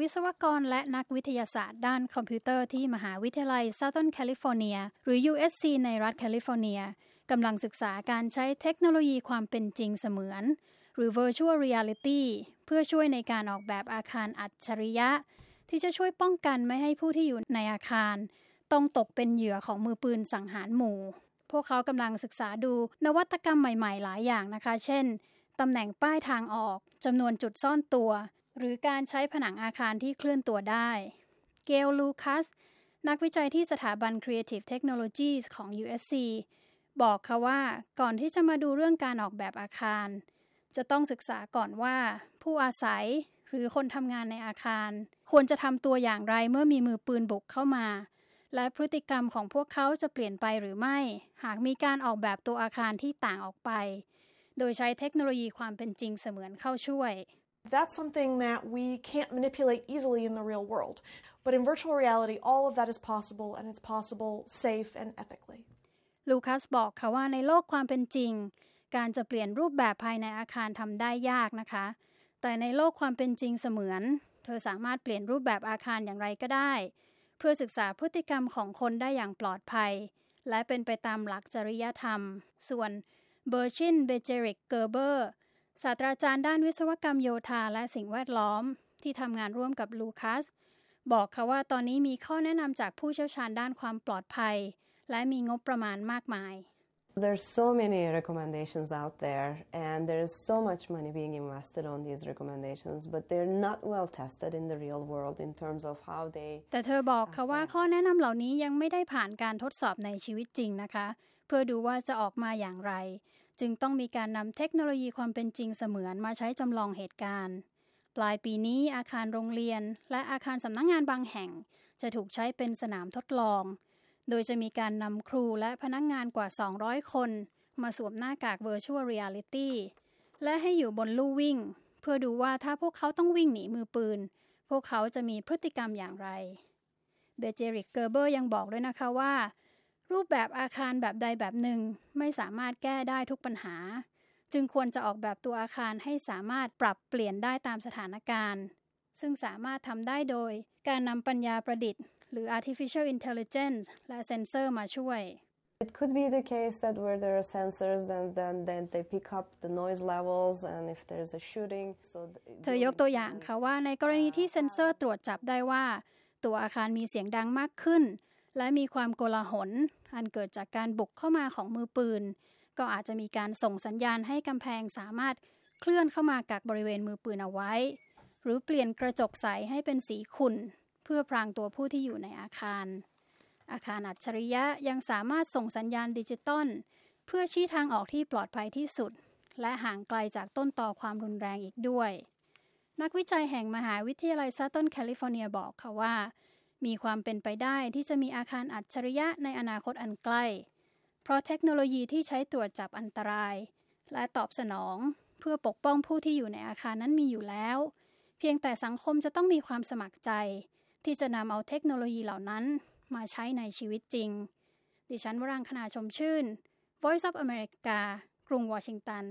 วิศวกรและนักวิทยาศาสตร์ด้านคอมพิวเตอร์ที่มหาวิทยาลัย Southern California หรือ USC ในรัฐแคลิฟอร์เนียกำลังศึกษาการใช้เทคโนโลยีความเป็นจริงเสมือน หรือ virtual reality เพื่อช่วยในการออกแบบอาคารอัจฉริยะ ที่จะช่วยป้องกันไม่ให้ผู้ที่อยู่ในอาคาร ต้องตกเป็นเหยื่อของมือปืนสังหารหมู่ พวกเขากำลังศึกษาดูนวัตกรรมใหม่ ๆ หลายอย่างนะคะ เช่นตำแหน่งป้ายทางออกจำนวนจุดซ่อนตัว หรือการใช้ผนังอาคารที่เคลื่อนตัวได้ เกลลูคัส นักวิจัยที่สถาบัน Creative Technologies ของ USC บอกค่ะว่าก่อนที่จะมาดูเรื่องการออกแบบอาคาร จะต้องศึกษาก่อนว่า ผู้อาศัยหรือคนทำงานในอาคาร ควรจะทำตัวอย่างไรเมื่อมีมือปืนบุกเข้ามา และพฤติกรรมของพวกเขาจะเปลี่ยนไปหรือไม่ หากมีการออกแบบตัวอาคารที่ต่างออกไป โดยใช้เทคโนโลยีความเป็นจริงเสมือนเข้าช่วย That's something that we can't manipulate easily in the real world. But in virtual reality, all of that is possible, and it's possible safe and ethically. ลูคัสบอกค่ะว่าในโลกความเป็นจริง การจะเปลี่ยนรูปแบบภายในอาคารทำได้ยากนะคะ แต่ในโลกความเป็นจริงเสมือน เธอสามารถเปลี่ยนรูปแบบอาคารอย่างไรก็ได้ เพื่อศึกษาพฤติกรรมของคนได้อย่างปลอดภัย และเป็นไปตามหลักจริยธรรม ส่วนเบอร์ชินเบเจริกเกอร์เบอร์ ศาสตราจารย์ด้านวิศวกรรมโยธาและสิ่งแวดล้อมที่ทำงานร่วมกับลูคัส บอกค่ะว่าตอนนี้มีข้อแนะนำจากผู้เชี่ยวชาญด้านความปลอดภัย และมีงบประมาณมากมาย There's so many recommendations out there, and there is so much money being invested on these recommendations, but they're not well tested in the real world in terms of how they. แต่เธอบอกค่ะว่าข้อแนะนำเหล่านี้ยังไม่ได้ผ่านการทดสอบในชีวิตจริงนะคะเพื่อดูว่าจะออกมาอย่างไร จึงต้องมีการนำเทคโนโลยีความเป็นจริงเสมือนมาใช้จำลองเหตุการณ์ ปลายปีนี้อาคารโรงเรียน และอาคารสำนักงงานบางแห่ง จะถูกใช้เป็นสนามทดลอง โดยจะมีการนำครูและพนักงงานกว่า 200 คน มาสวมหน้ากาก Virtual Reality และให้อยู่บนลู่วิ่ง เพื่อดูว่าถ้าพวกเขาต้องวิ่งหนีมือปืน พวกเขาจะมีพฤติกรรมอย่างไรเบเจริกเกอร์เบอร์ยังบอกด้วยนะคะว่า รูปแบบอาคารแบบใดแบบหนึ่งไม่สามารถแก้ได้ทุกปัญหา จึงควรจะออกแบบตัวอาคารให้สามารถปรับเปลี่ยนได้ตามสถานการณ์ ซึ่งสามารถทำได้โดยการนำปัญญาประดิษฐ์ หรือ artificial intelligence และเซนเซอร์มาช่วย It could be the case that where there are sensors, then then then they pick up the noise levels, and if there's a shooting, so. เธอยกตัวอย่างค่ะว่าในกรณีที่เซ็นเซอร์ตรวจจับได้ว่า ตัวอาคารมีเสียงดังมากขึ้น และมีความโกลาหล อันเกิดจากการบุกเข้ามาของมือปืน ก็อาจจะมีการส่งสัญญาณให้กำแพงสามารถเคลื่อนเข้ามากักบริเวณมือปืนเอาไว้ หรือเปลี่ยนกระจกใสให้เป็นสีขุ่น เพื่อพรางตัวผู้ที่อยู่ในอาคาร อาคารอัจฉริยะยังสามารถส่งสัญญาณดิจิตอลเพื่อชี้ทางออกที่ปลอดภัยที่สุด และห่างไกลจากต้นตอความรุนแรงอีกด้วย นักวิจัยแห่งมหาวิทยาลัย Southern California บอกค่ะว่า มีความเป็นไปได้ที่จะมีอาคารอัจฉริยะในอนาคตอันใกล้ เพราะเทคโนโลยีที่ใช้ตรวจจับอันตราย และตอบสนอง เพื่อปกป้องผู้ที่อยู่ในอาคารนั้นมีอยู่แล้ว เพียงแต่สังคมจะต้องมีความสมัครใจ ที่จะนำเอาเทคโนโลยีเหล่านั้นมาใช้ในชีวิตจริง ดิฉันวรังคณาชมชื่น Voice of America กรุงวอชิงตัน